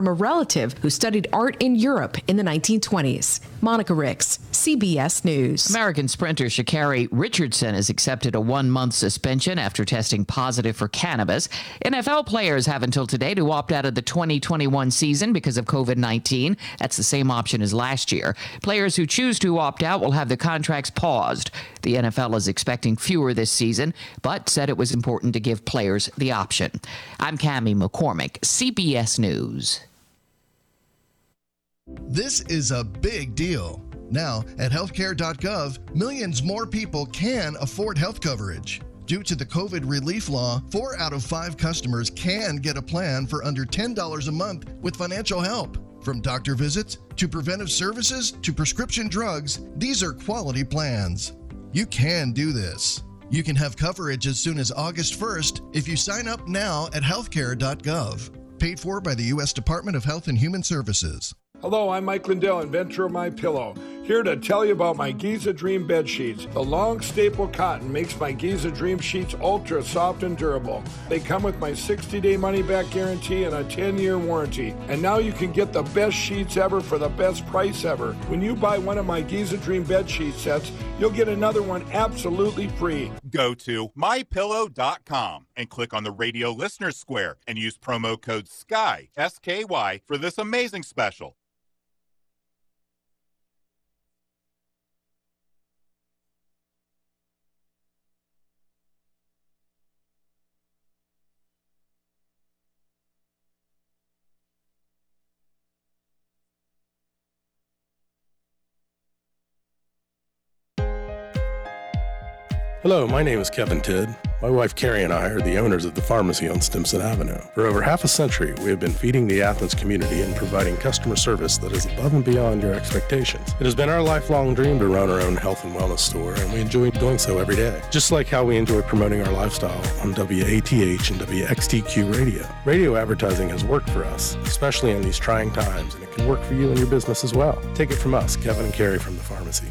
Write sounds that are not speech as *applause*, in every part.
from a relative who studied art in Europe in the 1920s. Monica Ricks, CBS News. American sprinter Sha'Carri Richardson has accepted a one month suspension after testing positive for cannabis. NFL players have until today to opt out of the 2021 season because of COVID 19. That's the same option as last year. Players who choose to opt out will have the contracts paused. The NFL is expecting fewer this season, but said it was important to give players the option. I'm Cami McCormick, CBS News. This is a big deal. Now, at healthcare.gov, millions more people can afford health coverage. Due to the COVID relief law, four out of five customers can get a plan for under $10 a month with financial help. From doctor visits to preventive services to prescription drugs, these are quality plans. You can do this. You can have coverage as soon as August 1st if you sign up now at healthcare.gov. Paid for by the U.S. Department of Health and Human Services. Hello, I'm Mike Lindell, inventor of My Pillow, here to tell you about my Giza Dream bed sheets. The long staple cotton makes my Giza Dream sheets ultra soft and durable. They come with my 60-day money-back guarantee and a 10-year warranty. And now you can get the best sheets ever for the best price ever. When you buy one of my Giza Dream bed sheet sets, you'll get another one absolutely free. Go to mypillow.com and click on the radio listener square and use promo code SKY, S K Y, for this amazing special. Hello, my name is Kevin Tidd. My wife Carrie and I are the owners of the pharmacy on Stimson Avenue. For over half a century, we have been feeding the Athens community and providing customer service that is above and beyond your expectations. It has been our lifelong dream to run our own health and wellness store, and we enjoy doing so every day. Just like how we enjoy promoting our lifestyle on WATH and WXTQ radio. Radio advertising has worked for us, especially in these trying times, and it can work for you and your business as well. Take it from us, Kevin and Carrie from the pharmacy.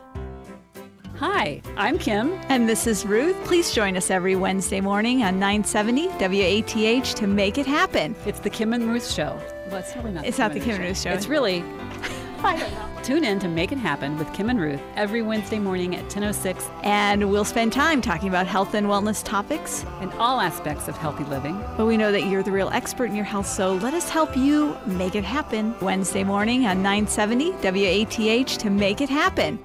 Hi, I'm Kim. And this is Ruth. Please join us every Wednesday morning on 970 WATH to make it happen. It's the Kim and Ruth Show. Well, it's really not. It's the not the Kim and Ruth Show. It's really. *laughs* Tune in to Make It Happen with Kim and Ruth every Wednesday morning at 10:06, and we'll spend time talking about health and wellness topics and all aspects of healthy living. But we know that you're the real expert in your health, so let us help you make it happen. Wednesday morning on 970 WATH to make it happen.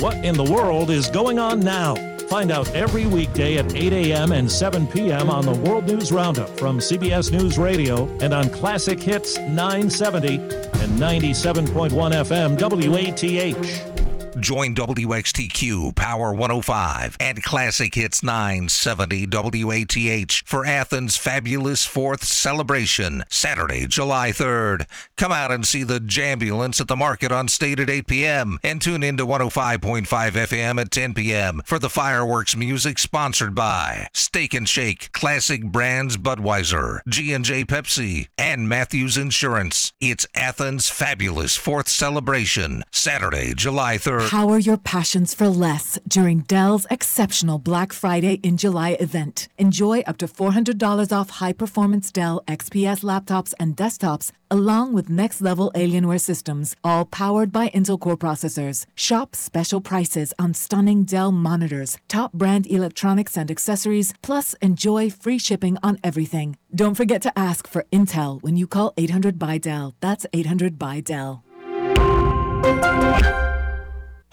What in the world is going on now? Find out every weekday at 8 a.m. and 7 p.m. on the World News Roundup from CBS News Radio and on Classic Hits 970 and 97.1 FM WATH. Join WXTQ Power 105 and Classic Hits 970 WATH for Athens' fabulous fourth celebration, Saturday, July 3rd. Come out and see the Jambulance at the market on state at 8 p.m. and tune in to 105.5 FM at 10 p.m. for the fireworks music sponsored by Steak and Shake, Classic Brands Budweiser, G&J Pepsi, and Matthews Insurance. It's Athens' fabulous fourth celebration, Saturday, July 3rd. Power your passions for less during Dell's exceptional Black Friday in July event. Enjoy up to $400 off high performance Dell XPS laptops and desktops, along with next level Alienware systems, all powered by Intel Core processors. Shop special prices on stunning Dell monitors, top brand electronics and accessories, plus enjoy free shipping on everything. Don't forget to ask for Intel when you call 800 by Dell. That's 800 by Dell.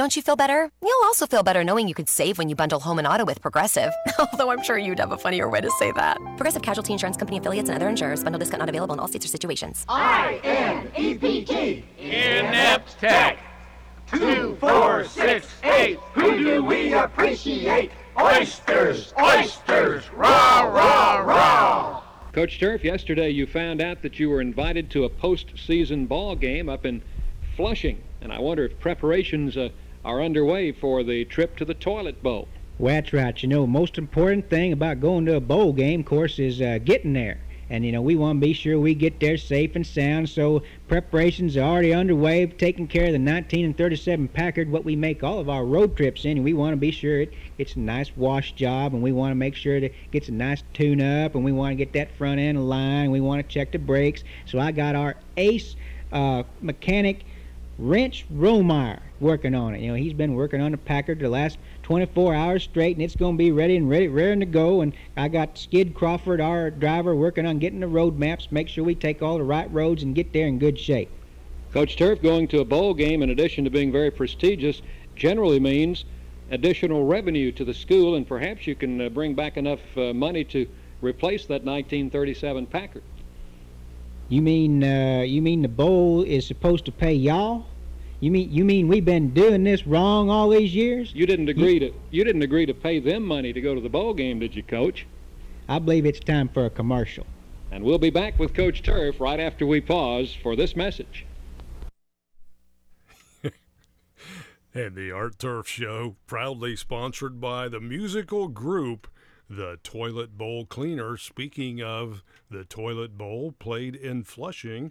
Don't you feel better? You'll also feel better knowing you could save when you bundle home and auto with Progressive. *laughs* Although I'm sure you'd have a funnier way to say that. Progressive Casualty Insurance Company affiliates and other insurers. Bundle discount not available in all states or situations. I N E P T. Inept Tech. Two, four, six, eight. Who do we appreciate? Oysters, oysters, rah, rah, rah. Coach Turf, yesterday you found out that you were invited to a postseason ball game up in Flushing, and I wonder if preparations uh, are underway for the trip to the Toilet Bowl. Well, that's right. You know, most important thing about going to a bowl game, of course, is uh, getting there. And, you know, we want to be sure we get there safe and sound, so preparations are already underway, taking care of the 19 and 37 Packard, what we make all of our road trips in, and we want to be sure it gets a nice wash job, and we want to make sure it gets a nice tune up, and we want to get that front end line, we want to check the brakes. So I got our ace uh, mechanic, Wrench Romeyer, working on it. You know, he's been working on the Packard the last 24 hours straight, and it's going to be ready and ready, ready to go. And I got Skid Crawford, our driver, working on getting the road maps, make sure we take all the right roads and get there in good shape. Coach Turf, going to a bowl game, in addition to being very prestigious, generally means additional revenue to the school, and perhaps you can uh, bring back enough uh, money to replace that 1937 Packard. You mean uh, you mean the bowl is supposed to pay y'all? You mean you mean we've been doing this wrong all these years? You didn't agree to you didn't agree to pay them money to go to the ball game, did you, Coach? I believe it's time for a commercial. And we'll be back with Coach Turf right after we pause for this message. *laughs* and the Art Turf Show, proudly sponsored by the musical group The Toilet Bowl Cleaner. Speaking of the Toilet Bowl, played in Flushing,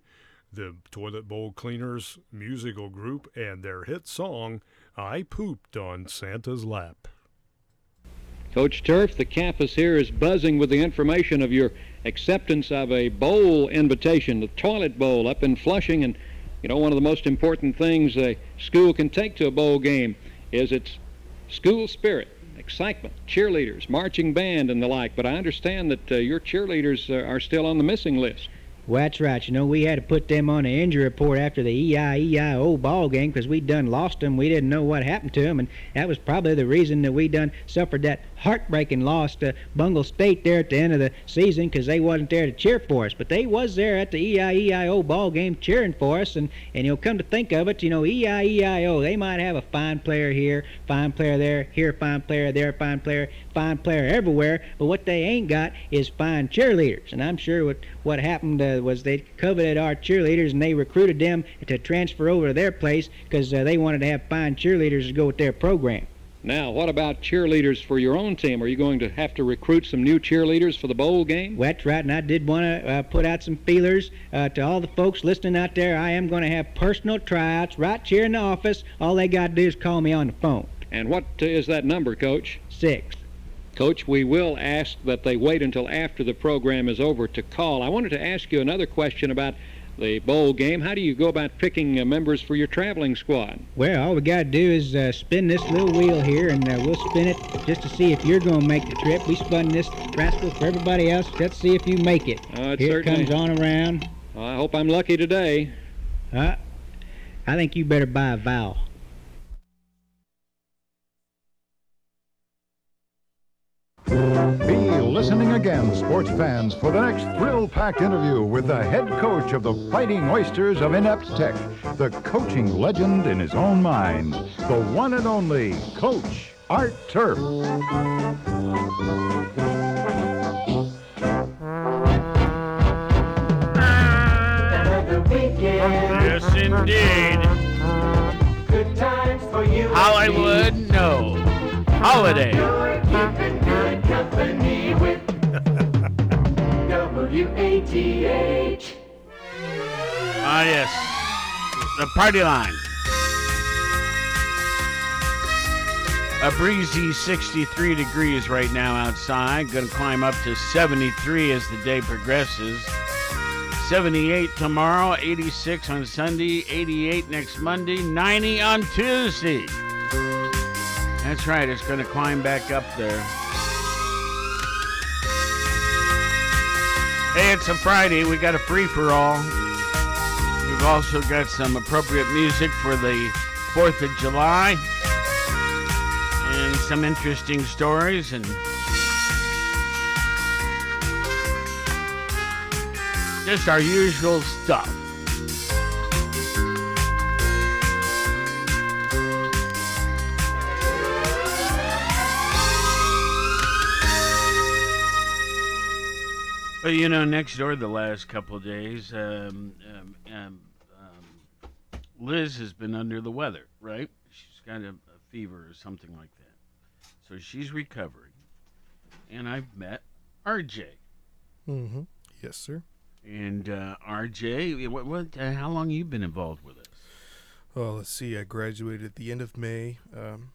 the Toilet Bowl Cleaners musical group, and their hit song, I Pooped on Santa's Lap. Coach Turf, the campus here is buzzing with the information of your acceptance of a bowl invitation, the Toilet Bowl up in Flushing. And, you know, one of the most important things a school can take to a bowl game is its school spirit, excitement, cheerleaders, marching band, and the like. But I understand that uh, your cheerleaders uh, are still on the missing list. Well, that's right. You know, we had to put them on an injury report after the EIEIO ball game because we done lost them. We didn't know what happened to them, and that was probably the reason that we done suffered that heartbreaking loss to Bungall State there at the end of the season because they wasn't there to cheer for us. But they was there at the EIEIO ball game cheering for us, and and you know, come to think of it, you know, EIEIO they might have a fine player here, fine player there, here fine player, there fine player, fine player everywhere, but what they ain't got is fine cheerleaders. And I'm sure what what happened uh, was they coveted our cheerleaders and they recruited them to transfer over to their place because uh, they wanted to have fine cheerleaders to go with their program. Now, what about cheerleaders for your own team? Are you going to have to recruit some new cheerleaders for the bowl game? Well, that's right, and I did want to uh, put out some feelers uh, to all the folks listening out there. I am going to have personal tryouts right here in the office. All they got to do is call me on the phone. And what uh, is that number, Coach? Six. Coach, we will ask that they wait until after the program is over to call. I wanted to ask you another question about the bowl game. How do you go about picking uh, members for your traveling squad? Well, all we got to do is uh, spin this little wheel here, and uh, we'll spin it just to see if you're going to make the trip. We spun this rascal for everybody else. Let's see if you make it. Uh, it here it certainly- comes on around. I hope I'm lucky today. Uh, I think you better buy a vowel. Be listening again, sports fans, for the next thrill-packed interview with the head coach of the Fighting Oysters of Inept Tech, the coaching legend in his own mind, the one and only Coach Art Turf. Yes, indeed. Good times for you. Hollywood, no. Holiday. You're keeping good company with *laughs* WATH. Ah, yes. The party line. A breezy 63 degrees right now outside. Going to climb up to 73 as the day progresses. 78 tomorrow, 86 on Sunday, 88 next Monday, 90 on Tuesday. That's right, it's going to climb back up there. Hey, it's a Friday. We got a free for all. We've also got some appropriate music for the 4th of July and some interesting stories and just our usual stuff. But you know, next door the last couple of days, um, um, um, um, Liz has been under the weather, right? She's got a, a fever or something like that. So she's recovering. And I've met RJ. Mm-hmm. Yes, sir. And uh, RJ, what, what, uh, how long you been involved with us? Well, let's see. I graduated at the end of May, um,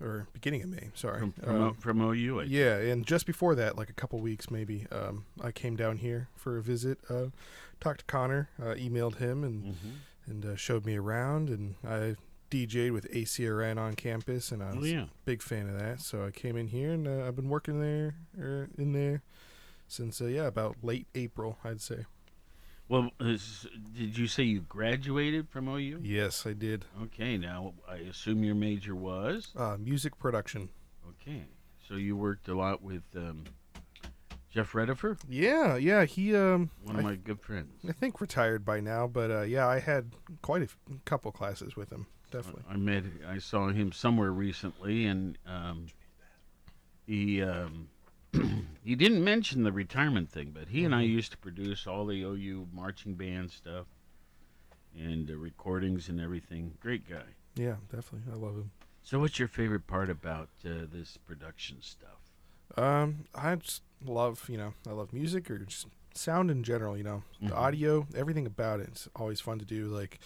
or beginning of May. Sorry, From, from, Um, from OU, yeah, and just before that, like a couple weeks maybe, um, I came down here for a visit. Uh, talked to Connor, uh, emailed him, and Mm-hmm. and uh, showed me around. And I DJ'd with ACRN on campus, and I Oh, was yeah. a big fan of that. So I came in here, and uh, I've been working there, er, in there, since uh, yeah, about late April, I'd say. Well, is, did you say you graduated from OU? Yes, I did. Okay, now I assume your major was? Uh, music production. Okay, so you worked a lot with um, Jeff Redifer? Yeah, yeah, he um One of I- my good friends. I think retired by now, but uh, yeah, I had quite a f- couple classes with him. Definitely. I met, I saw him somewhere recently, and um, he um, he didn't mention the retirement thing, but he and I Mhm. used to produce all the OU marching band stuff and uh, recordings and everything. Great guy. Yeah, definitely. I love him. So, what's your favorite part about uh, this production stuff? Um, I just love you know I love music or just sound in general. You know, Mhm. the audio, everything about it. It's always fun to do. Like,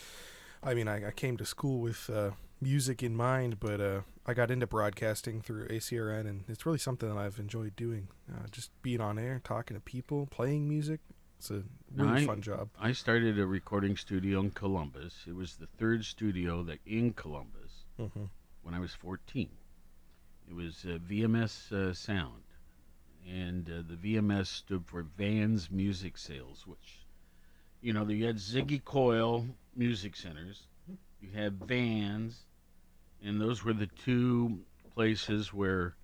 I mean, I, I came to school with uh, music in mind, but uh, I got into broadcasting through ACRN, and it's really something that I've enjoyed doing. Uh, just being on air, talking to people, playing music. It's a really I- fun job. I started a recording studio in Columbus. It was the third studio that in Columbus Mhm. when I was 14. It was uh, VMS uh, Sound, and uh, the VMS stood for Vans Music Sales, which, you know, you had Ziggy Coyle Music Centers, you had Vans, and those were the two places where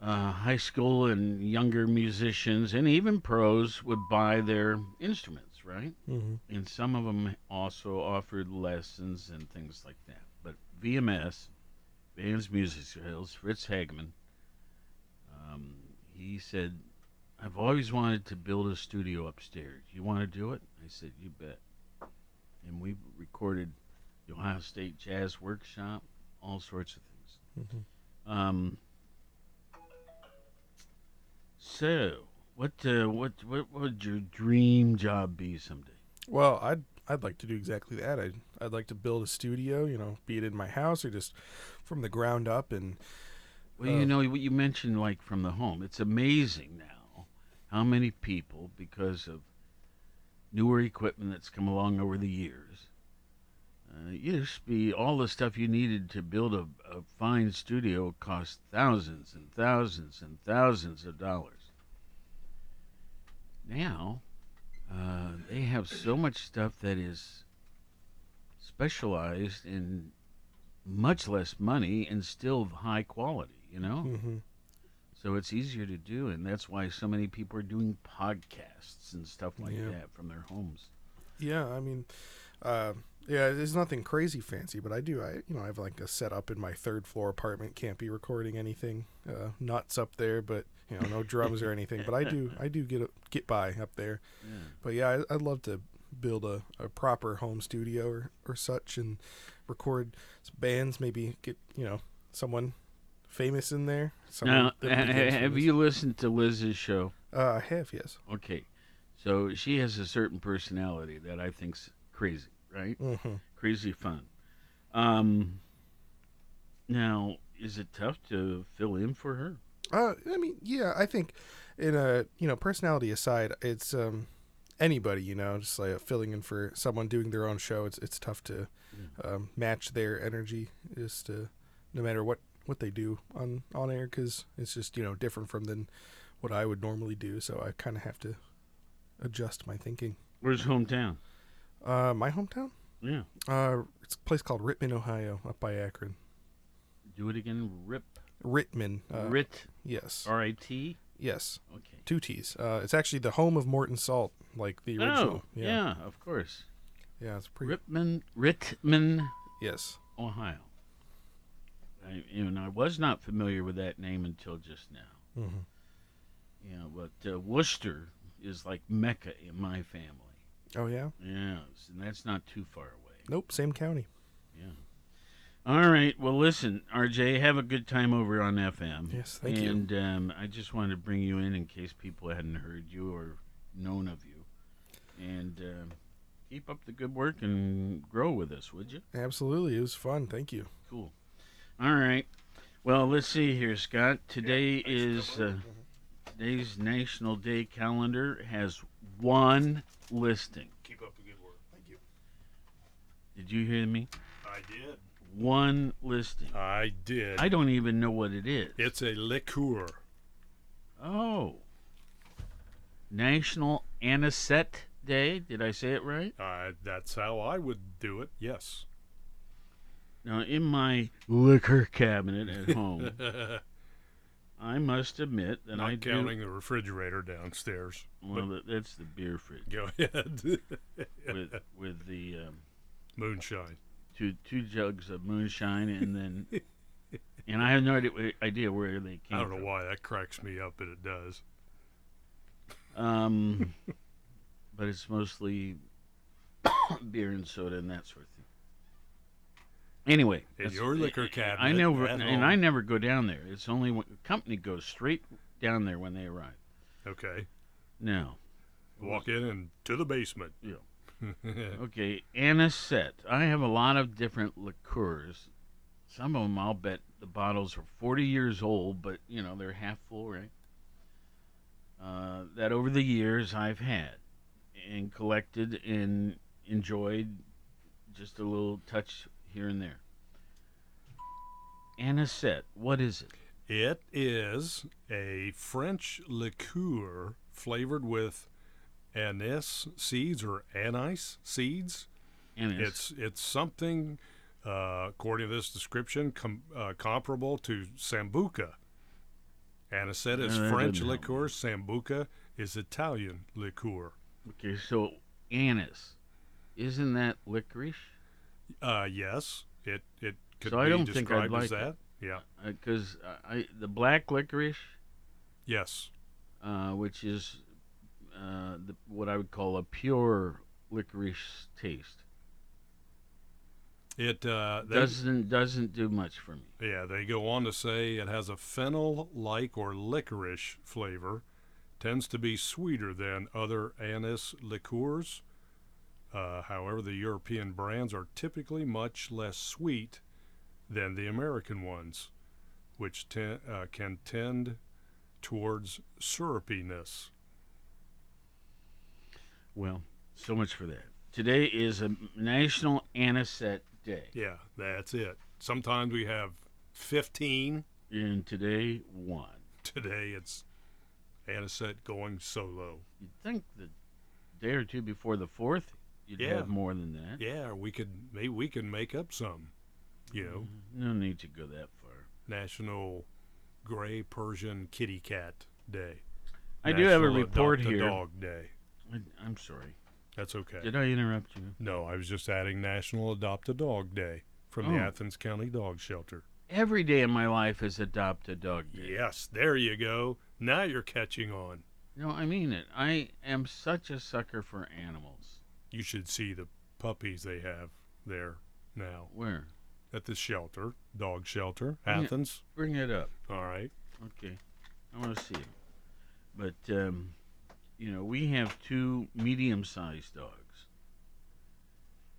uh, high school and younger musicians and even pros would buy their instruments, right? Mhm. And some of them also offered lessons and things like that. But VMS, Vans Music Sales, Fritz Hagman, um, he said, I've always wanted to build a studio upstairs. You want to do it? I said, You bet. And we recorded the Ohio State Jazz Workshop, all sorts of things. Mhm. Um, so, what, uh, what, what would your dream job be someday? Well, I'd I'd like to do exactly that. I'd I'd like to build a studio, you know, be it in my house or just from the ground up and Well, uh, you know what you mentioned, like from the home. It's amazing now how many people, because of newer equipment that's come along over the years, uh, it used to be all the stuff you needed to build a, a fine studio cost thousands and thousands and thousands of dollars. Now, uh, they have so much stuff that is specialized in much less money and still high quality, you know? Mhm. So it's easier to do, and that's why so many people are doing podcasts and stuff like Yeah. that from their homes. Yeah, I mean, uh, yeah, there's nothing crazy fancy, but I do. I you know I have like a setup in my third floor apartment. Can't be recording anything uh, nuts up there, but you know no *laughs* drums or anything. But I do I do get a, get by up there. Yeah. But yeah, I, I'd love to build a, a proper home studio or, or such and record some bands. Maybe get you know someone famous in there. Now, ha- have you listened to Liz's show? Uh, I have, yes. Okay, so she has a certain personality that I think's crazy, right? Mhm. Crazy fun. Um, now, is it tough to fill in for her? Uh, I mean, yeah, I think in a you know personality aside, it's um anybody you know just like filling in for someone doing their own show. It's it's tough to um, match their energy, just to no matter what what they do on on air because it's just you know different from than what I would normally do. So I kind of have to adjust my thinking. Where's hometown? Uh, my hometown. Yeah. Uh, it's a place called Rittman, Ohio, up by Akron. Do it again. Rip. Ritman. Uh, Rit. Yes. R I T. Yes. Okay. Two T's. Uh, it's actually the home of Morton Salt, like the original. Oh, yeah. of course. Yeah, it's pretty. Ripman, Ritman, Yes. Ohio. I, and I was not familiar with that name until just now. Mm-hmm. Yeah, but uh, Wooster is like Mecca in my family. Oh yeah. Yeah, and that's not too far away. Nope. Same county. Yeah. All right. Well, listen, RJ, have a good time over on FM. Yes, thank you. and, um, I just wanted to bring you in in case people hadn't heard you or known of you. And um, keep up the good work and grow with us, would you? Absolutely. It was fun. Thank you. Cool. All right. Well, let's see here, Scott. Today is uh, today's National Day calendar has one listing. Keep up the good work. Thank you. Did you hear me? I did. One listing. I did. I don't even know what it is. It's a liqueur. Oh. National Anisette Day. Did I say it right? Uh, that's how I would do it. Yes. Now, in my liquor cabinet at home, *laughs* I must admit that Not I do. counting the refrigerator downstairs. Well, that, that's the beer fridge. Go ahead. *laughs* with with the um, moonshine. Two two jugs of moonshine, and then, *laughs* and I have no idea, idea where they came. I don't know from. why that cracks me up, but it does. Um, *laughs* but it's mostly *coughs* beer and soda and that sort of thing. Anyway, In your liquor cabinet. I never, at and I never go down there. It's only when company goes straight down there when they arrive. Okay. Now, Walk in and to the basement. Yeah. *laughs* okay, anisette. I have a lot of different liqueurs. Some of them, I'll bet the bottles are 40 years old, but you know they're half full, right? Uh, that over the years I've had and collected and enjoyed, just a little touch here and there. Anisette, what is it? It is a French liqueur flavored with anise seeds or anise seeds. Anise. It's it's something, uh, according to this description, com- uh, comparable to sambuca. Anisette is that French liqueur. Sambuca is Italian liqueur. Okay, so anise, isn't that licorice? Uh, yes, it it could so be I don't think I'd like as that. Yeah. Because I the black licorice. Yes. Uh, which is uh, the, what I would call a pure licorice taste. It uh, they- doesn't doesn't do much for me. Yeah, they go on to say it has a fennel-like or licorice flavor, tends to be sweeter than other anise liqueurs. Uh, however, the European brands are typically much less sweet than the American ones, which ten, uh, can tend towards syrupiness. Well, so much for that. Today is a National Anisette Day. Yeah, that's it. Sometimes we have 15. And today, one. Today it's anisette going solo. You'd think the day or two before the fourth, you'd Yeah. have more than that. Yeah, we could maybe we can make up some. You know, No need to go that far. National Gray Persian Kitty Cat Day. I do have a report Adopt here. Dog Day. I, I'm sorry. That's okay. Did I interrupt you? No, I was just adding National Adopt a Dog Day from the Oh. Athens County Dog Shelter. Every day in my life is Adopt a Dog Day. Yes, there you go. Now you're catching on. No, I mean it. I am such a sucker for animals. You should see the puppies they have there now. Where? At the shelter, dog shelter, Bring it- Athens. Bring it up. All right. Okay. I want to see it. But, um, you know, we have two medium sized dogs.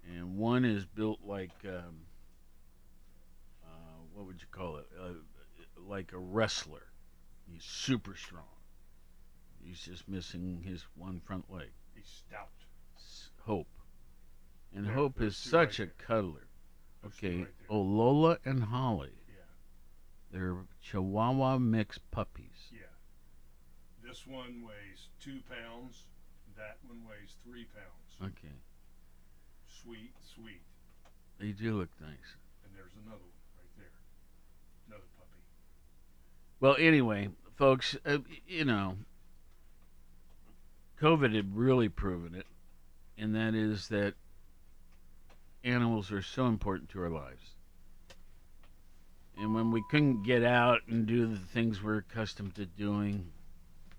And one is built like, um, uh, what would you call it? Uh, like a wrestler. He's super strong. He's just missing his one front leg. He's stout. S- Hope. And There- Hope is such right a cuddler. Okay. right oh, Lola and Holly. Yeah. They're Chihuahua mixed puppies. Yeah. This one weighs two pounds. That one weighs three pounds. Okay. Sweet, sweet. They do look nice. And there's another one right there. Another puppy. Well, anyway, folks, uh, you know, COVID had really proven it, and that is that animals are so important to our lives. And when we couldn't get out and do the things we're accustomed to doing,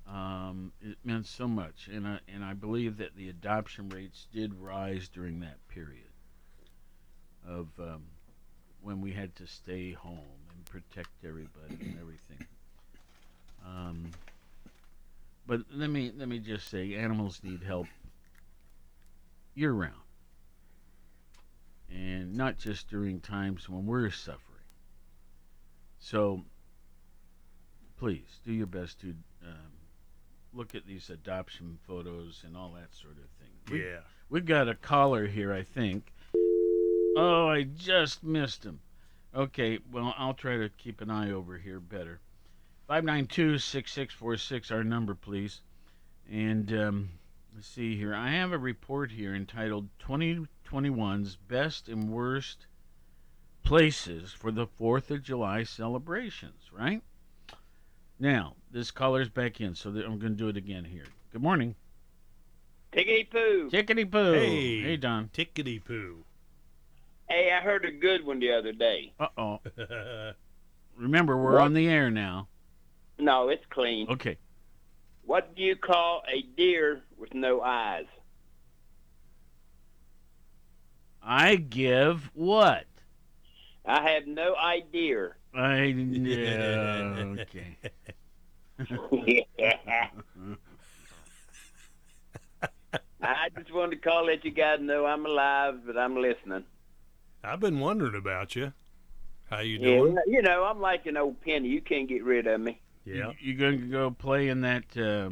um, it meant so much. And I, and I believe that the adoption rates did rise during that period of um, when we had to stay home and protect everybody and everything. Um, but let me let me just say, animals need help year round, and not just during times when we're suffering. So, please do your best to um, look at these adoption photos and all that sort of thing. We, Yeah. we've got a caller here, I think. Oh, I just missed him. Okay, well, I'll try to keep an eye over here better. 592 6646, our number, please. And um, let's see here. I have a report here entitled 2021's Best and Worst Places for the 4th of July Celebrations, right? Now, this caller's back in, so I'm going to do it again here. Good morning. Tickety poo. Tickety poo. Hey. Hey, Don. Tickety poo. Hey, I heard a good one the other day. Uh oh. *laughs* Remember, we're What? on the air now. No, it's clean. Okay. What do you call a deer with no eyes? I give what? I have no idea. I yeah, okay. *laughs* I just wanted to call let you guys know I'm alive, but I'm listening. I've been wondering about you. How you Yeah, doing? you know, I'm like an old penny. You can't get rid of me. Yeah. You, you going to go play in that uh,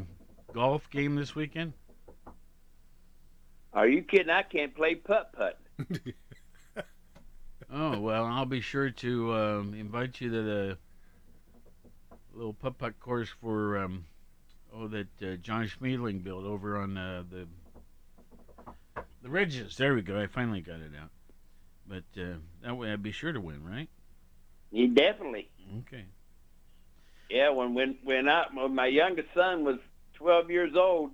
golf game this weekend? Are you kidding? I can't play putt putt. Oh well, I'll be sure to um, invite you to the little putt putt course for um, oh that uh, John Schmiedling built over on uh, the the ridges. There we go. I finally got it out. But uh, that way I'd be sure to win, right? You definitely. Okay. Yeah, when when when I when my youngest son was 12 years old,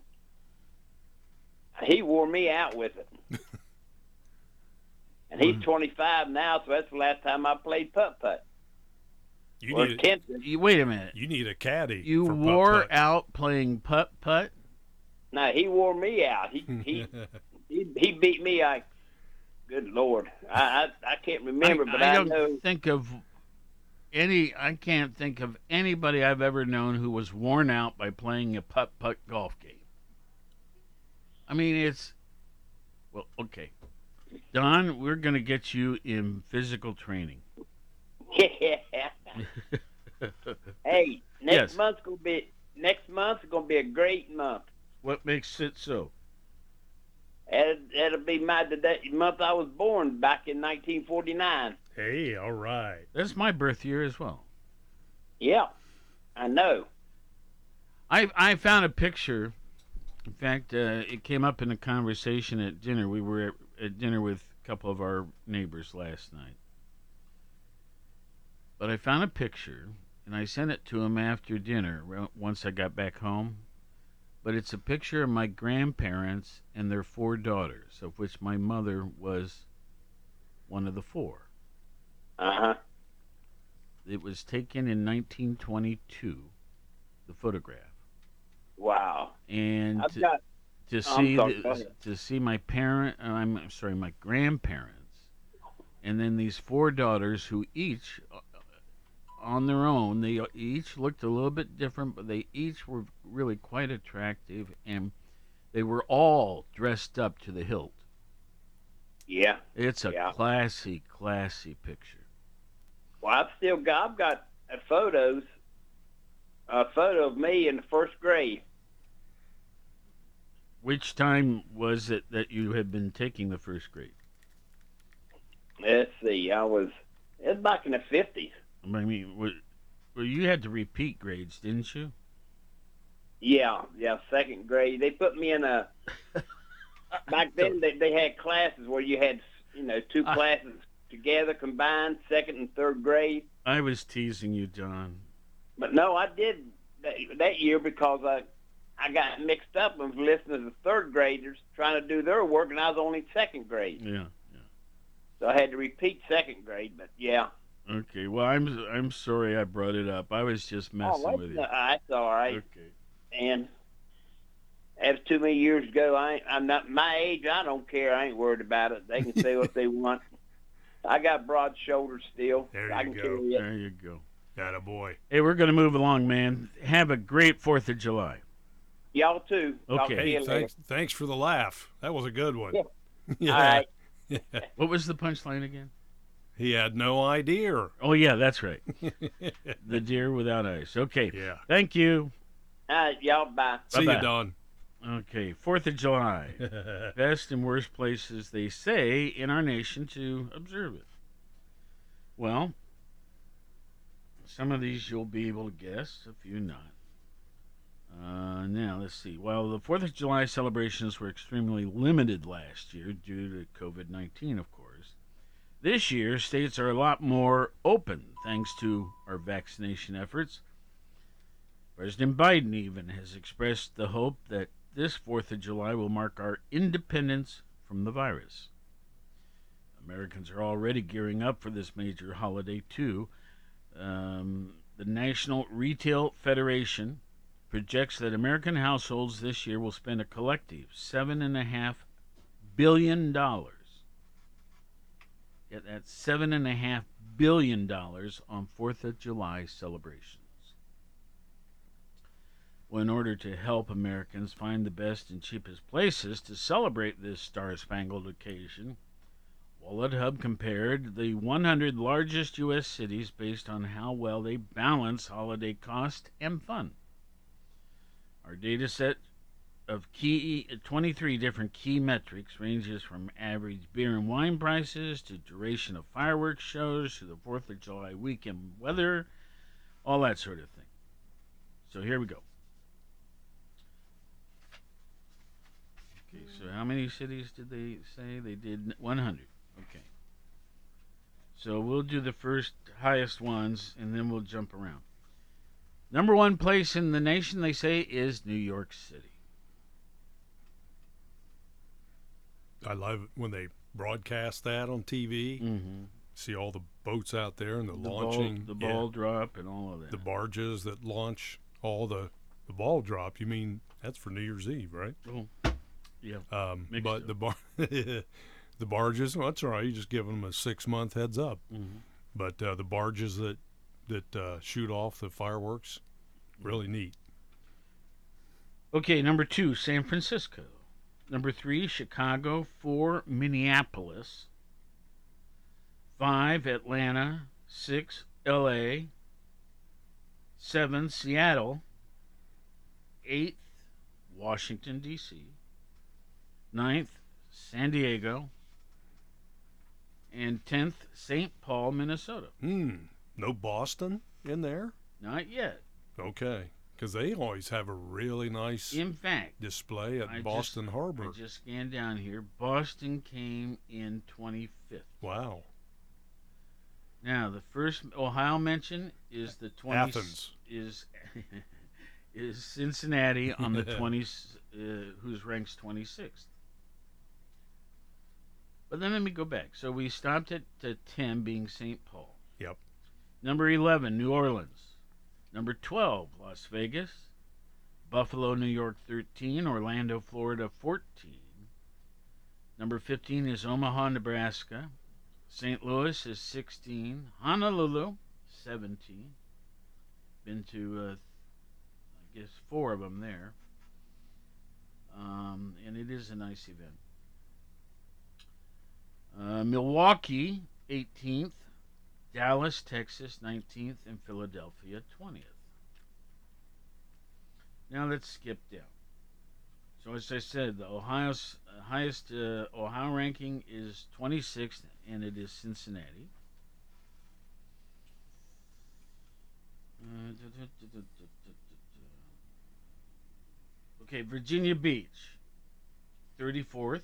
he wore me out with it. *laughs* and he's hmm. 25 now, so that's the last time I played putt putt. You Or need a, tenth. You, wait a minute. you need a caddy. You for wore putt-putt. out playing putt putt. No, he wore me out. He he *laughs* he, he beat me. I, good lord, I I, I can't remember, I, but I I, don't know. think of any. I can't think of anybody I've ever known who was worn out by playing a putt putt golf game. I mean, it's well, okay. Don, we're going to get you in physical training. Yeah. *laughs* hey, next Yes. month's gonna be next month's gonna be a great month. What makes it so? That'll, that'll be my the day, month I was born back in 1949. Hey, all right. That's my birth year as well. Yeah, I know. I I found a picture. In fact, uh, it came up in a conversation at dinner. We were at, dinner with a couple of our neighbors last night. But I found a picture, and I sent it to him after dinner. Once I got back home, but it's a picture of my grandparents and their four daughters, of which my mother was one of the four. Uh huh. It was taken in 1922. The photograph. Wow. and I've got- to see sorry, the- to see my parent uh, I'm, sorry my grandparents and then these four daughters who each uh, on their own they each looked a little bit different but they each were really quite attractive and they were all dressed up to the hilt Yeah. it's a Yeah. classy classy picture Well, I've still got I've got uh, photos. A photo of me in the first grade. Which time was it that you had been taking the first grade Let's see. I was. It was back in the fifties. I mean, wa- well, you had to repeat grades, didn't you? Yeah, yeah, second grade. They put me in a. *laughs* Back then, they, they had classes where you had, you know, two I- classes together combined, second and third grade. I was teasing you, John. But no, I did that, that year because I I got mixed up and was listening to third graders trying to do their work, and I was only second grade. Yeah. yeah. So I had to repeat second grade. But yeah. Okay. Well, I'm I'm sorry I brought it up. I was just oh, messing oh, with you. that's all right. Okay. And that was too many years ago. I ain't, I'm not my age. I don't care. I ain't worried about it. They can say what they want. *laughs* I got broad shoulders still. There I you can go. carry it. There you go. That a boy. Hey, we're going to move along, man. Have a great Fourth of July. Y'all too. Okay. to you later. thanks, thanks for the laugh. That was a good one. Yeah. *laughs* All right. *laughs* What was the punchline again? He had no idea. Oh yeah, that's right. *laughs* the deer without eyes. Okay. Yeah. Thank you. All right, y'all bye. See Bye-bye. you, Don. Okay, Fourth of July. Best and worst places they say in our nation to observe it. Well, some of these you'll be able to guess, a few not. Uh, now, let's see. While the 4th of July celebrations were extremely limited last year due to COVID 19, of course, this year states are a lot more open thanks to our vaccination efforts. President Biden even has expressed the hope that this 4th of July will mark our independence from the virus. Americans are already gearing up for this major holiday, too. Um, the National Retail Federation projects that American households this year will spend a collective $7.5 billion. Yeah, that's $7.5 billion on 4th of July celebrations. Well, in order to help Americans find the best and cheapest places to celebrate this star spangled occasion, Wallet Hub compared the 100 largest U.S. cities based on how well they balance holiday cost and fun. Our data set of key 23 different key metrics ranges from average beer and wine prices to duration of fireworks shows to the 4th of July weekend weather, all that sort of thing. So here we go. Okay, so how many cities did they say? They did 100. Okay. So we'll do the first highest ones and then we'll jump around. Number one place in the nation, they say, is New York City. I love it when they broadcast that on TV. Mm-hmm. See all the boats out there and the, The ball- launching, the yeah. ball drop, and all of that. The barges that launch all the the ball drop. You mean that's for New Year's Eve, right? Oh, yeah. Um, but the bar, *laughs* the barges. Well, that's all right. You just give them a six month heads up. Mhm. But uh, the barges that that uh, shoot off the fireworks, really neat. Okay, number two, San Francisco. Number three, Chicago. Four, Minneapolis. Five, Atlanta. Six, L.A. Seven, Seattle. Eighth, Washington, D.C. Ninth, San Diego. And tenth, St. Paul, Minnesota. Hmm. No Boston in there. Not yet. Okay, because they always have a really nice In fact, display at I Boston just, Harbor. I just scanned down here. Boston came in 25th. Wow. Now, the first Ohio mention is the 20 Athens. is *laughs* is Cincinnati on the *laughs* 20s uh, who's ranks 26th. But then let me go back. So we stopped at, at 10 being St. Paul. Number 11, New Orleans. Number 12, Las Vegas. Buffalo, New York, 13. Orlando, Florida, 14. Number 15 is Omaha, Nebraska. St. Louis is 16. Honolulu, 17. Been to, uh, I guess, four of them there. Um, and it is a nice event. Uh, Milwaukee, 18th. Dallas, Texas, 19th. And Philadelphia, 20th. Now let's skip down. So as I said, the Ohio's highest uh, Ohio ranking is 26th, and it is Cincinnati. Uh. Okay, Virginia Beach, 34th.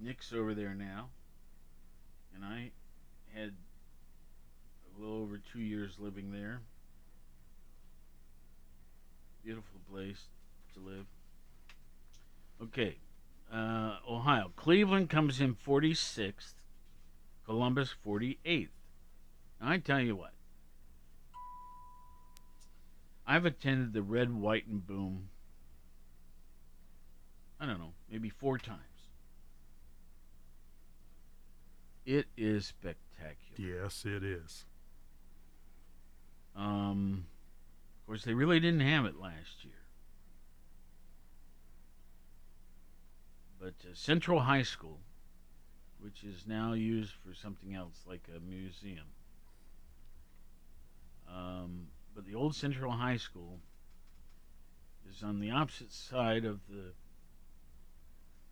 Nick's over there now, and I had a little over two years living there. Beautiful place to live. Okay, uh, Ohio. Cleveland comes in 46th, Columbus 48th. Now, I tell you what, I've attended the Red, White, and Boom, I don't know, maybe four times. It is spectacular. Yes, it is. Um, of course, they really didn't have it last year. But uh, Central High School, which is now used for something else like a museum. Um, but the old Central High School is on the opposite side of the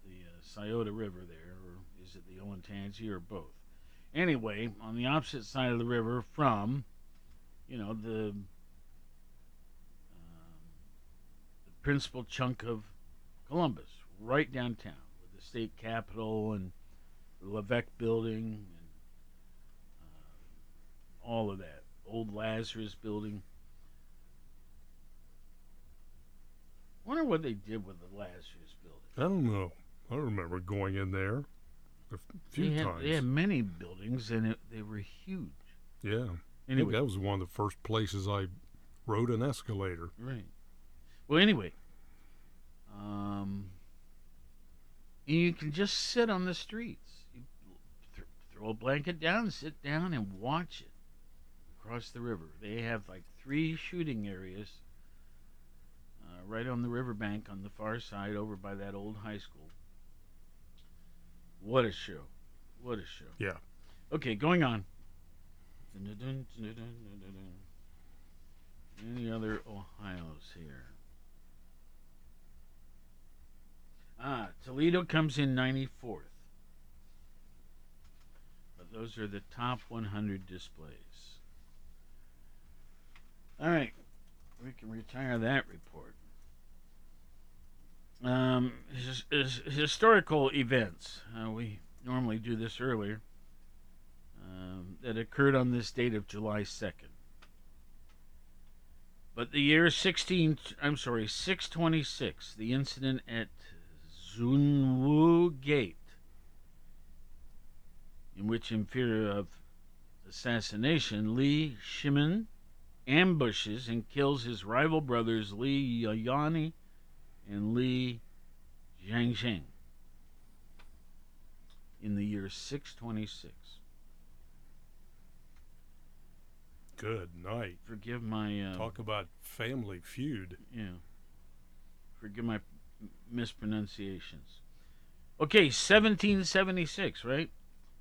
the uh, Scioto River there, or is it the Olentangy, or both? Anyway, on the opposite side of the river from, you know, the um, the principal chunk of Columbus, right downtown, with the state capitol and the LeVeque building and uh, all of that. Old Lazarus building. wonder what they did with the Lazarus building. I don't know. I remember going in there a few they had, times. They had many buildings, and it, they were huge. Yeah. Anyway. that was one of the first places I rode an escalator. Right. Well, anyway, um, you can just sit on the streets. You th- throw a blanket down, sit down, and watch it across the river. They have like three shooting areas uh, right on the riverbank on the far side, over by that old high school. What a show! What a show! Yeah. Okay, going on. Any other Ohio's here? Ah, Toledo comes in 94th. But those are the top 100 displays. All right, we can retire that report. Um, his, his, historical events. Uh, we normally do this earlier. Um, that occurred on this date of July 2nd. But the year 16, I'm sorry, 626, the incident at Zunwu Gate, in which, in fear of assassination, Li Shimin ambushes and kills his rival brothers Li Yayani and Li Zhangzheng in the year 626. Good night. Forgive my uh, Talk about family feud. Yeah. Forgive my mispronunciations. Okay, 1776, right?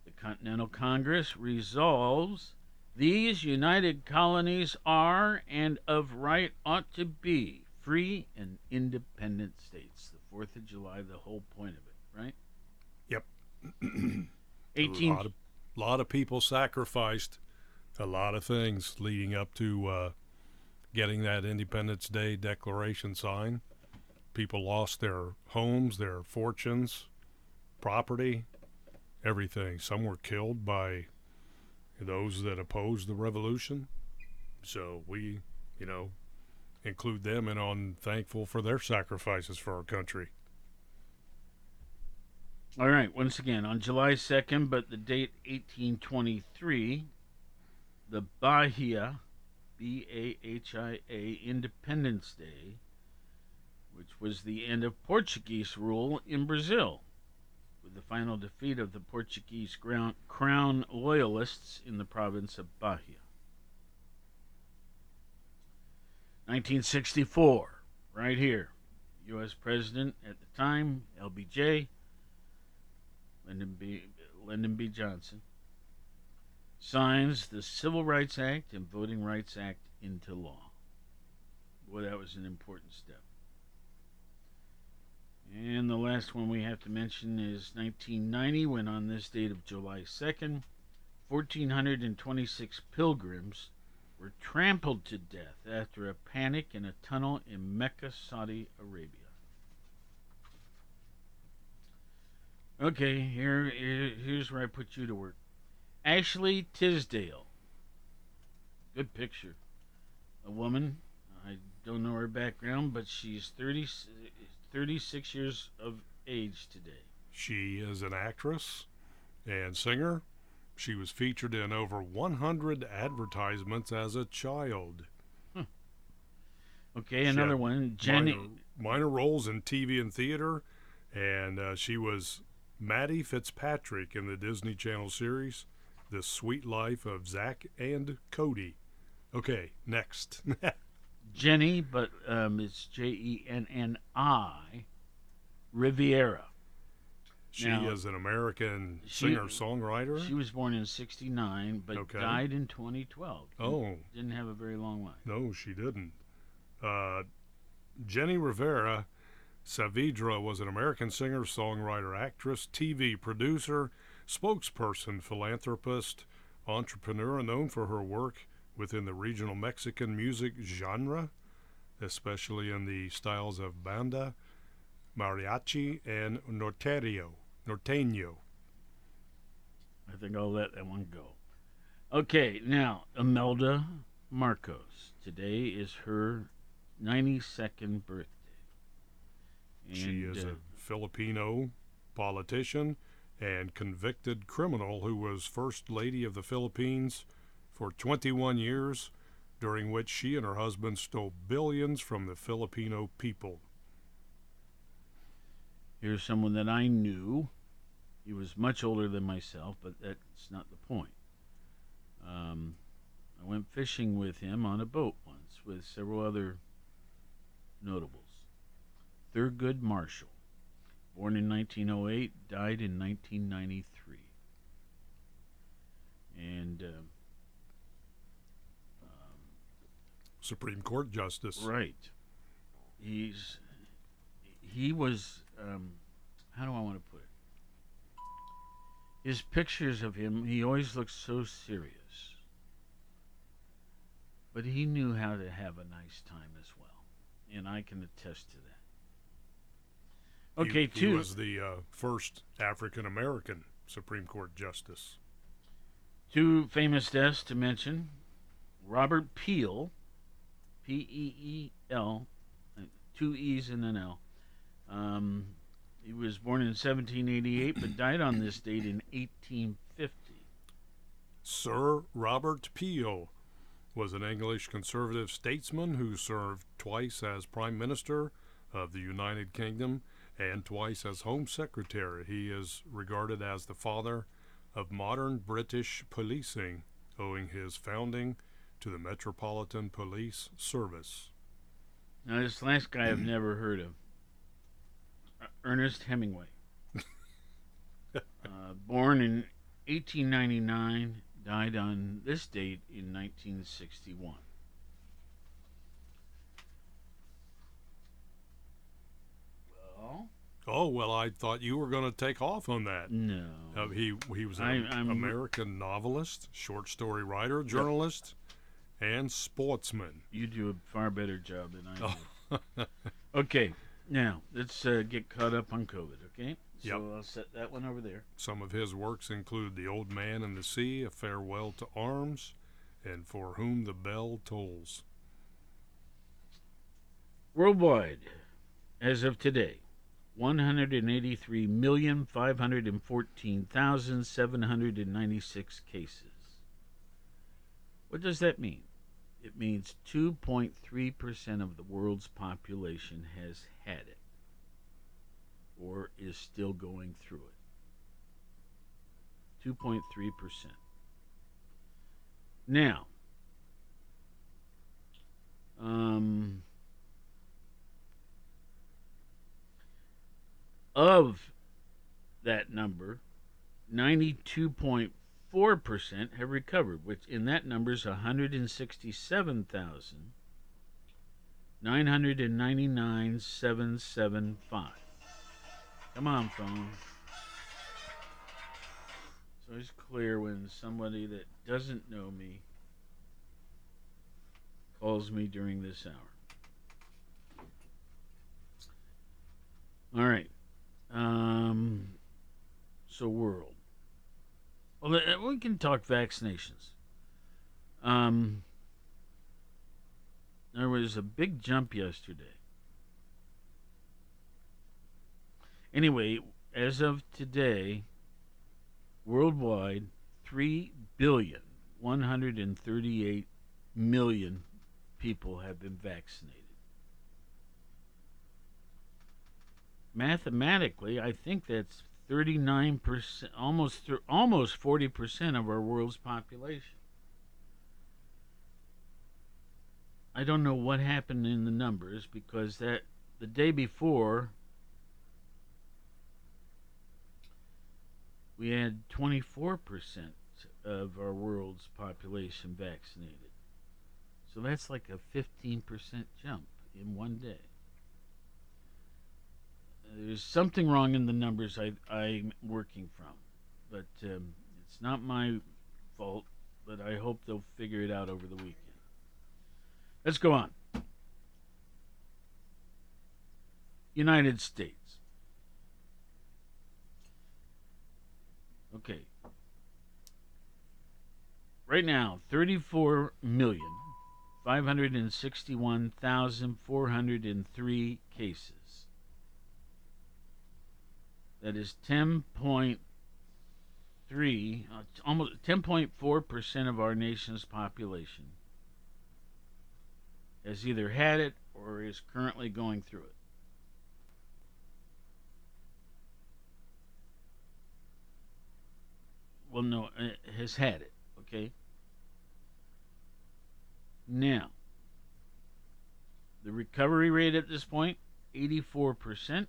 The Continental Congress resolves these united colonies are and of right ought to be free and independent states. The 4th of July, the whole point of it, right? Yep. 18 A lot of, lot of people sacrificed a lot of things leading up to uh, getting that Independence Day Declaration signed. People lost their homes, their fortunes, property, everything. Some were killed by those that opposed the revolution. So we, you know, include them and on thankful for their sacrifices for our country. All right, once again, on July 2nd, but the date 1823, the Bahia, B A H I A, Independence Day, which was the end of Portuguese rule in Brazil, with the final defeat of the Portuguese crown loyalists in the province of Bahia. 1964, right here. U.S. President at the time, LBJ, Lyndon B. Lyndon B. Johnson, signs the Civil Rights Act and Voting Rights Act into law. Boy, that was an important step. And the last one we have to mention is 1990, when on this date of July 2nd, 1,426 pilgrims were trampled to death after a panic in a tunnel in Mecca, Saudi Arabia. Okay, here, here here's where I put you to work. Ashley Tisdale Good picture. A woman. I don't know her background, but she's 30, 36 years of age today. She is an actress and singer. She was featured in over 100 advertisements as a child. Okay, She another one. Jenny. Minor, minor roles in TV and theater, and uh, she was Maddie Fitzpatrick in the Disney Channel series The Sweet Life of Zach and Cody. Okay, next. *laughs* Jenny, but um, it's J E N N I Rivera. She Now, is an American singer songwriter. She was born in '69, but Okay. died in 2012. Oh. didn't have a very long life. No, she didn't. Uh, Jenni Rivera Saavedra was an American singer, songwriter, actress, TV producer, spokesperson, philanthropist, entrepreneur, known for her work within the regional Mexican music genre, especially in the styles of banda, mariachi, and norteño. Norteño. I think I'll let that one go. Okay, now Imelda Marcos. Today is her 92nd birthday. She is uh, a Filipino politician and convicted criminal who was First Lady of the Philippines for 21 years, during which she and her husband stole billions from the Filipino people. Here's someone that I knew. He was much older than myself, but that's not the point. Um, I went fishing with him on a boat once with several other notables. Thurgood Marshall, born in 1908, died in 1993. And uh, Supreme Court Justice. Right. He's he was um, how do I want to put it? His pictures of him, he always looked so serious. But he knew how to have a nice time as well. And I can attest to that. He- Okay, he, two was the uh, first African American Supreme Court Justice. Two famous deaths to mention Robert Peel, P E E L, two E's and an L. Um, he was born in 1788 but died on this date in 1850. Sir Robert Peel was an English conservative statesman who served twice as Prime Minister of the United Kingdom and twice as Home Secretary. He is regarded as the father of modern British policing, owing his founding to the Metropolitan Police Service. Now, this last guy I've never heard of Uh, Ernest Hemingway. *laughs* uh, born in 1899, died on this date in 1961. Oh well, I thought you were going to take off on that. No, uh, he he was an I- I'm- American novelist, short story writer, journalist, and sportsman. you do a far better job than I do. *laughs* okay, now let's uh, get caught up on COVID, okay? So Yep. I'll set that one over there. Some of his works include The Old Man and the Sea, A Farewell to Arms, and For Whom the Bell Tolls. Worldwide, as of today, 183,514,796 cases. What does that mean? It means 2.3% of the world's population has had it or is still going through it. 2.3%. Now, um, of that number, 92.4% have recovered, which in that number is 167,999,775. Come on, phone. So it's clear when somebody that doesn't know me calls me during this hour. All right. Um, so world. Well, uh, we can talk vaccinations. Um, there was a big jump yesterday. Anyway, as of today, worldwide, 3 billion 138 million people have been vaccinated. Mathematically, I think that's 39%, almost th- almost 40% of our world's population. I don't know what happened in the numbers because that the day before we had 24% of our world's population vaccinated. So that's like a 15% jump in one day. There's something wrong in the numbers I, I'm working from, but um, it's not my fault, but I hope they'll figure it out over the weekend. Let's go on. United States. Okay. Right now, 34 million 561,403 cases. That is 10.3, uh, almost 10.4% of our nation's population has either had it or is currently going through it. Well, no, uh, has had it, okay? Now, the recovery rate at this point, 84%,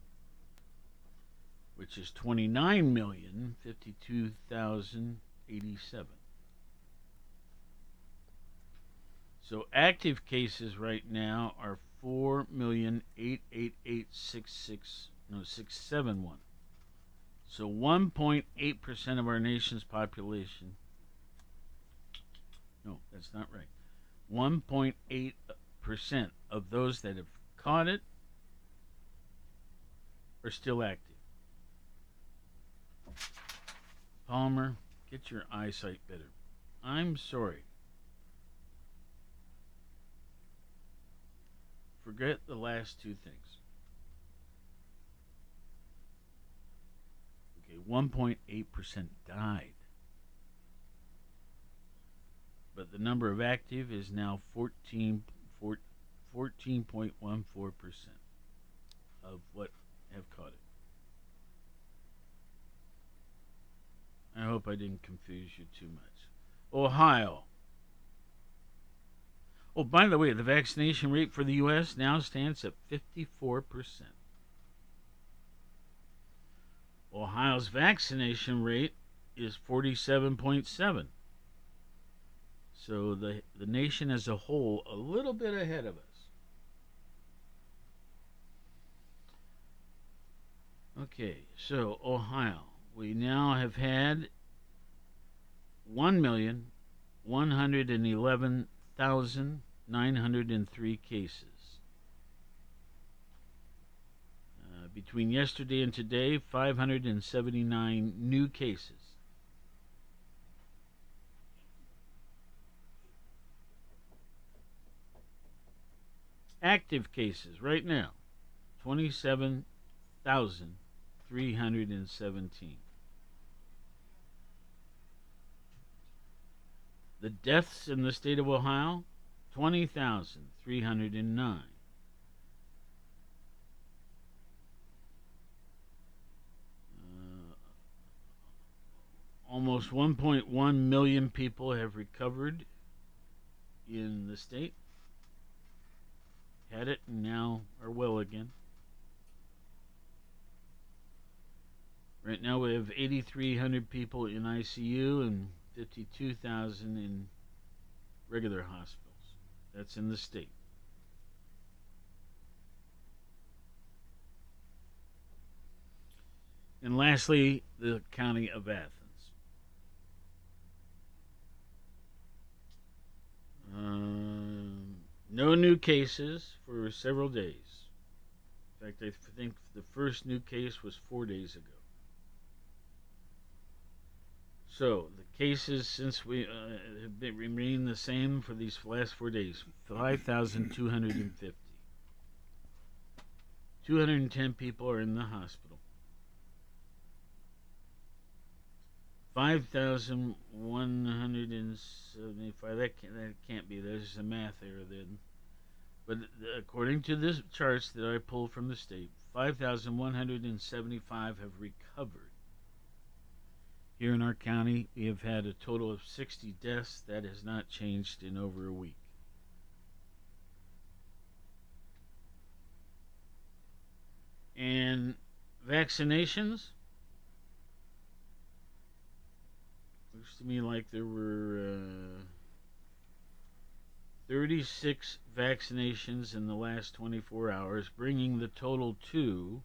which is 29,052,087. So active cases right now are 4,888,66 no 671. So 1.8% of our nation's population No, that's not right. 1.8% of those that have caught it are still active. Palmer, get your eyesight better. I'm sorry. Forget the last two things. Okay, 1.8% died. But the number of active is now 14, 14.14% of what have caught it. I hope I didn't confuse you too much. Ohio. Oh, by the way, the vaccination rate for the U.S. now stands at 54%. Ohio's vaccination rate is 47.7. So the the nation as a whole a little bit ahead of us. Okay, so Ohio, we now have had one million one hundred and eleven thousand nine hundred and three cases. Uh, between yesterday and today, 579 new cases. Active cases right now 27,317. The deaths in the state of Ohio 20,309. Uh, almost 1.1 million people have recovered in the state had it and now are well again. Right now we have 8,300 people in ICU and 52,000 in regular hospitals. That's in the state. And lastly, the county of Athens. Um, no new cases for several days. In fact, I think the first new case was four days ago. So the cases since we uh, have been the same for these last four days: five thousand two hundred and fifty. Two hundred and ten people are in the hospital. Five thousand one hundred and seventy-five. That can't, that can't be. There's a math error then. But uh, according to the charts that I pulled from the state, 5,175 have recovered. Here in our county, we have had a total of 60 deaths. That has not changed in over a week. And vaccinations? Looks to me like there were uh, 36 vaccinations in the last 24 hours, bringing the total to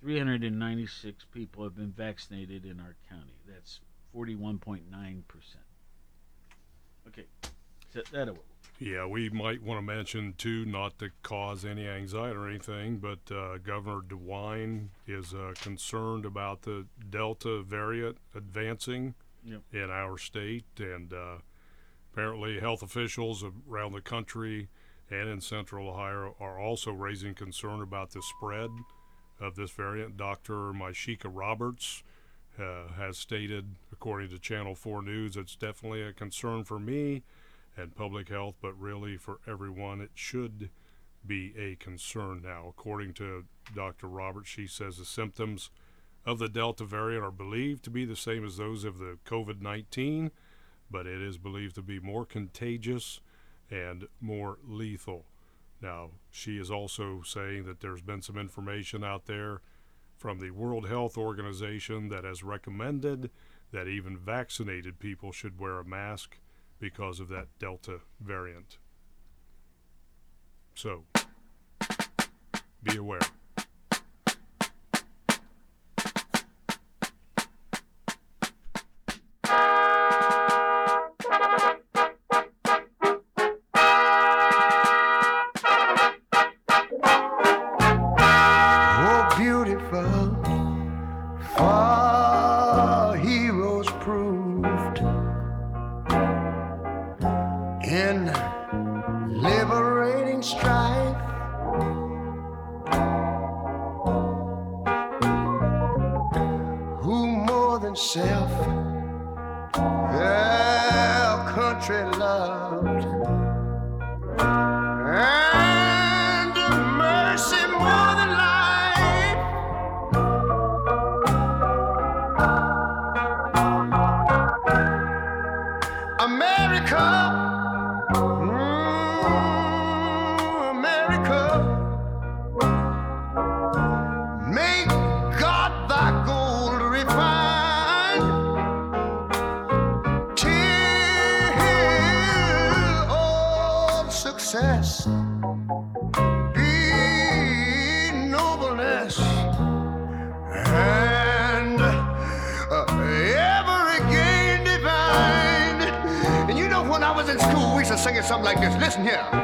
27,396 people have been vaccinated in our county. That's 41.9%. Okay, set that away. Yeah, we might want to mention too, not to cause any anxiety or anything, but uh, Governor DeWine is uh, concerned about the Delta variant advancing Yep. in our state, and uh, apparently health officials around the country and in Central Ohio are also raising concern about the spread of this variant. Dr. Mysheika Roberts uh, has stated, according to Channel 4 News, it's definitely a concern for me and public health, but really for everyone, it should be a concern now. According to Dr. Roberts, she says the symptoms of the Delta variant are believed to be the same as those of the COVID 19, but it is believed to be more contagious and more lethal. Now, she is also saying that there's been some information out there from the World Health Organization that has recommended that even vaccinated people should wear a mask because of that Delta variant. So, be aware. It and uh, every gain divine. And you know when i was in school we used to sing it something like this. Listen here.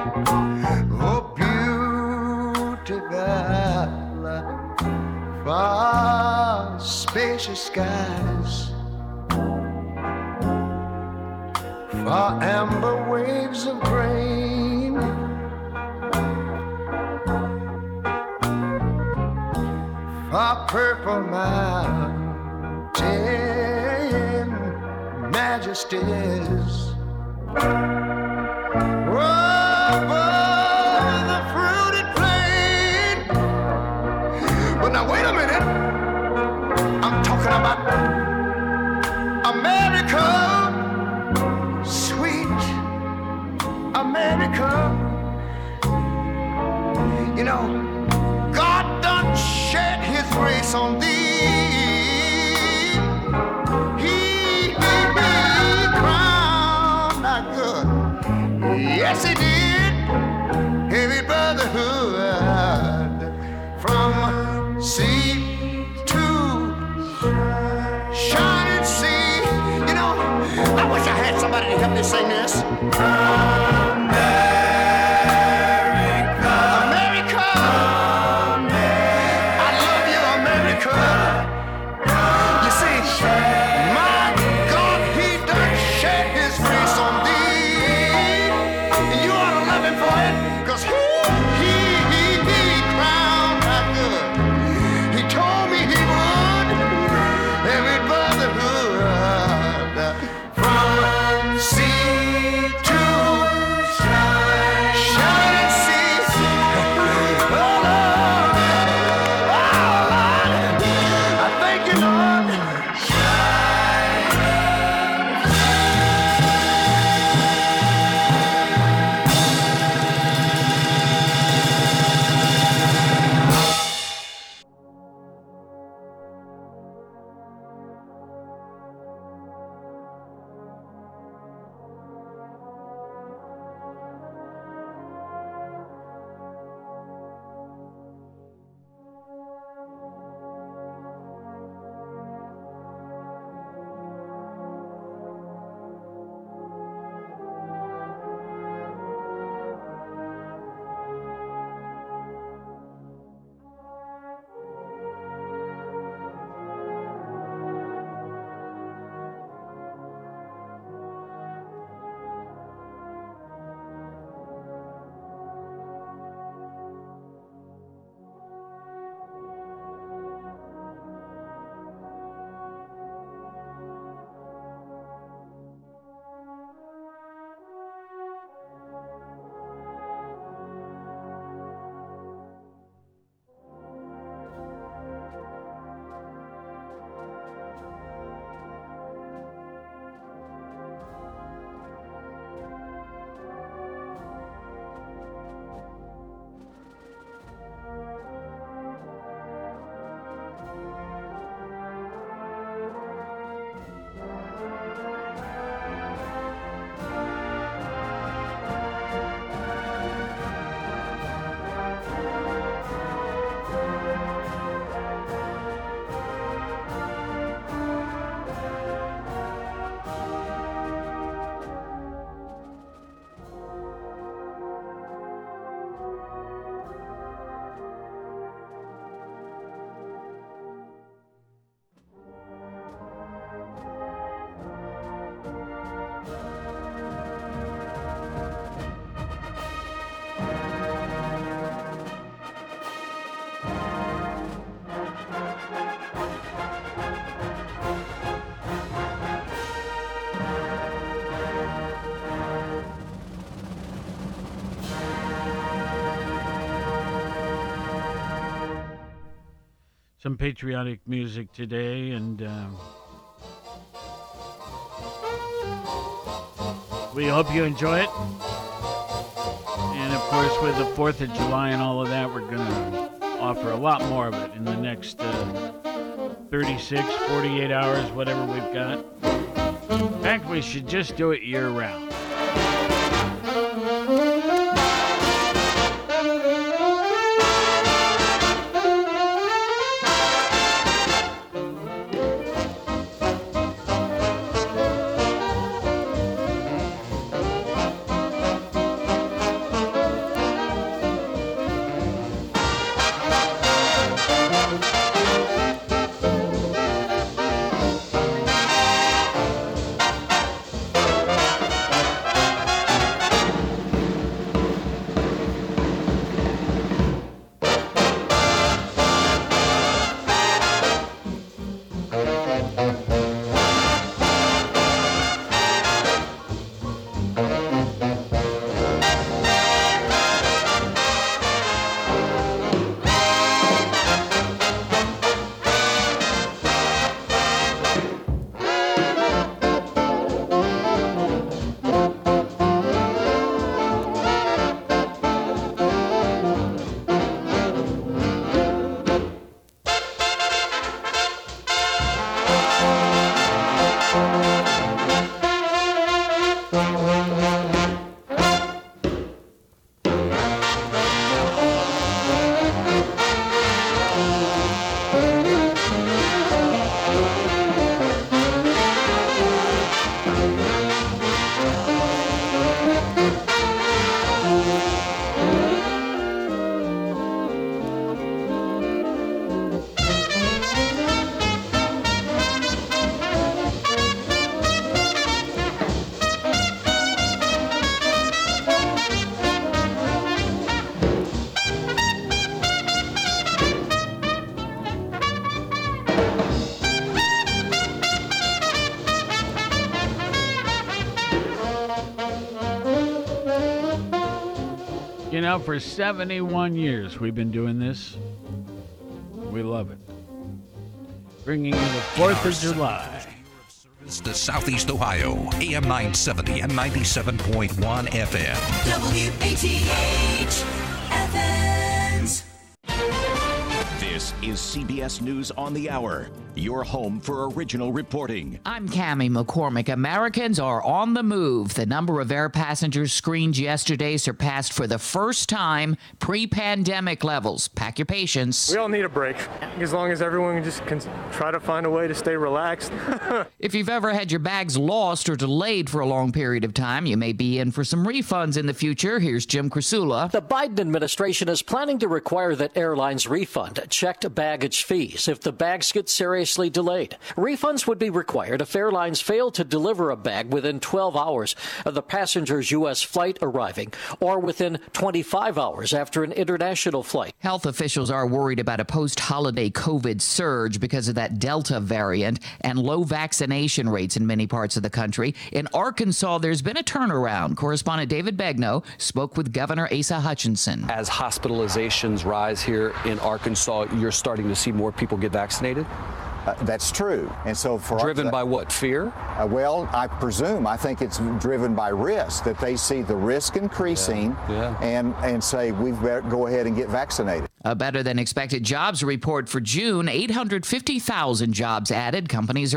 Some patriotic music today, and um, we hope you enjoy it. And of course, with the 4th of July and all of that, we're going to offer a lot more of it in the next uh, 36, 48 hours, whatever we've got. In fact, we should just do it year round. You know, for 71 years we've been doing this. We love it. Bringing you the 4th of July. To Southeast Ohio, AM 970 and 97.1 FM. WATH is CBS News on the Hour, your home for original reporting. I'm Cami McCormick. Americans are on the move. The number of air passengers screened yesterday surpassed for the first time pre pandemic levels. Pack your patience. We all need a break, as long as everyone just can try to find a way to stay relaxed. *laughs* If you've ever had your bags lost or delayed for a long period of time, you may be in for some refunds in the future. Here's Jim Krasula. The Biden administration is planning to require that airlines refund checked baggage fees if the bags get seriously delayed. Refunds would be required if airlines fail to deliver a bag within 12 hours of the passenger's U.S. flight arriving or within 25 hours after an international flight. Health officials are worried about a post holiday COVID surge because of that Delta variant and low vaccination rates in many parts of the country. In Arkansas, there's been a turnaround. Correspondent David Begnaud spoke with Governor Asa Hutchinson. As hospitalizations rise here in Arkansas, you're starting to see more people get vaccinated? Uh, that's true. And so for driven by what fear? Uh, well, I presume I think it's driven by risk that they see the risk increasing Yeah. Yeah. and and say we've better go ahead and get vaccinated. A better than expected jobs report for June 850,000 jobs added. Companies are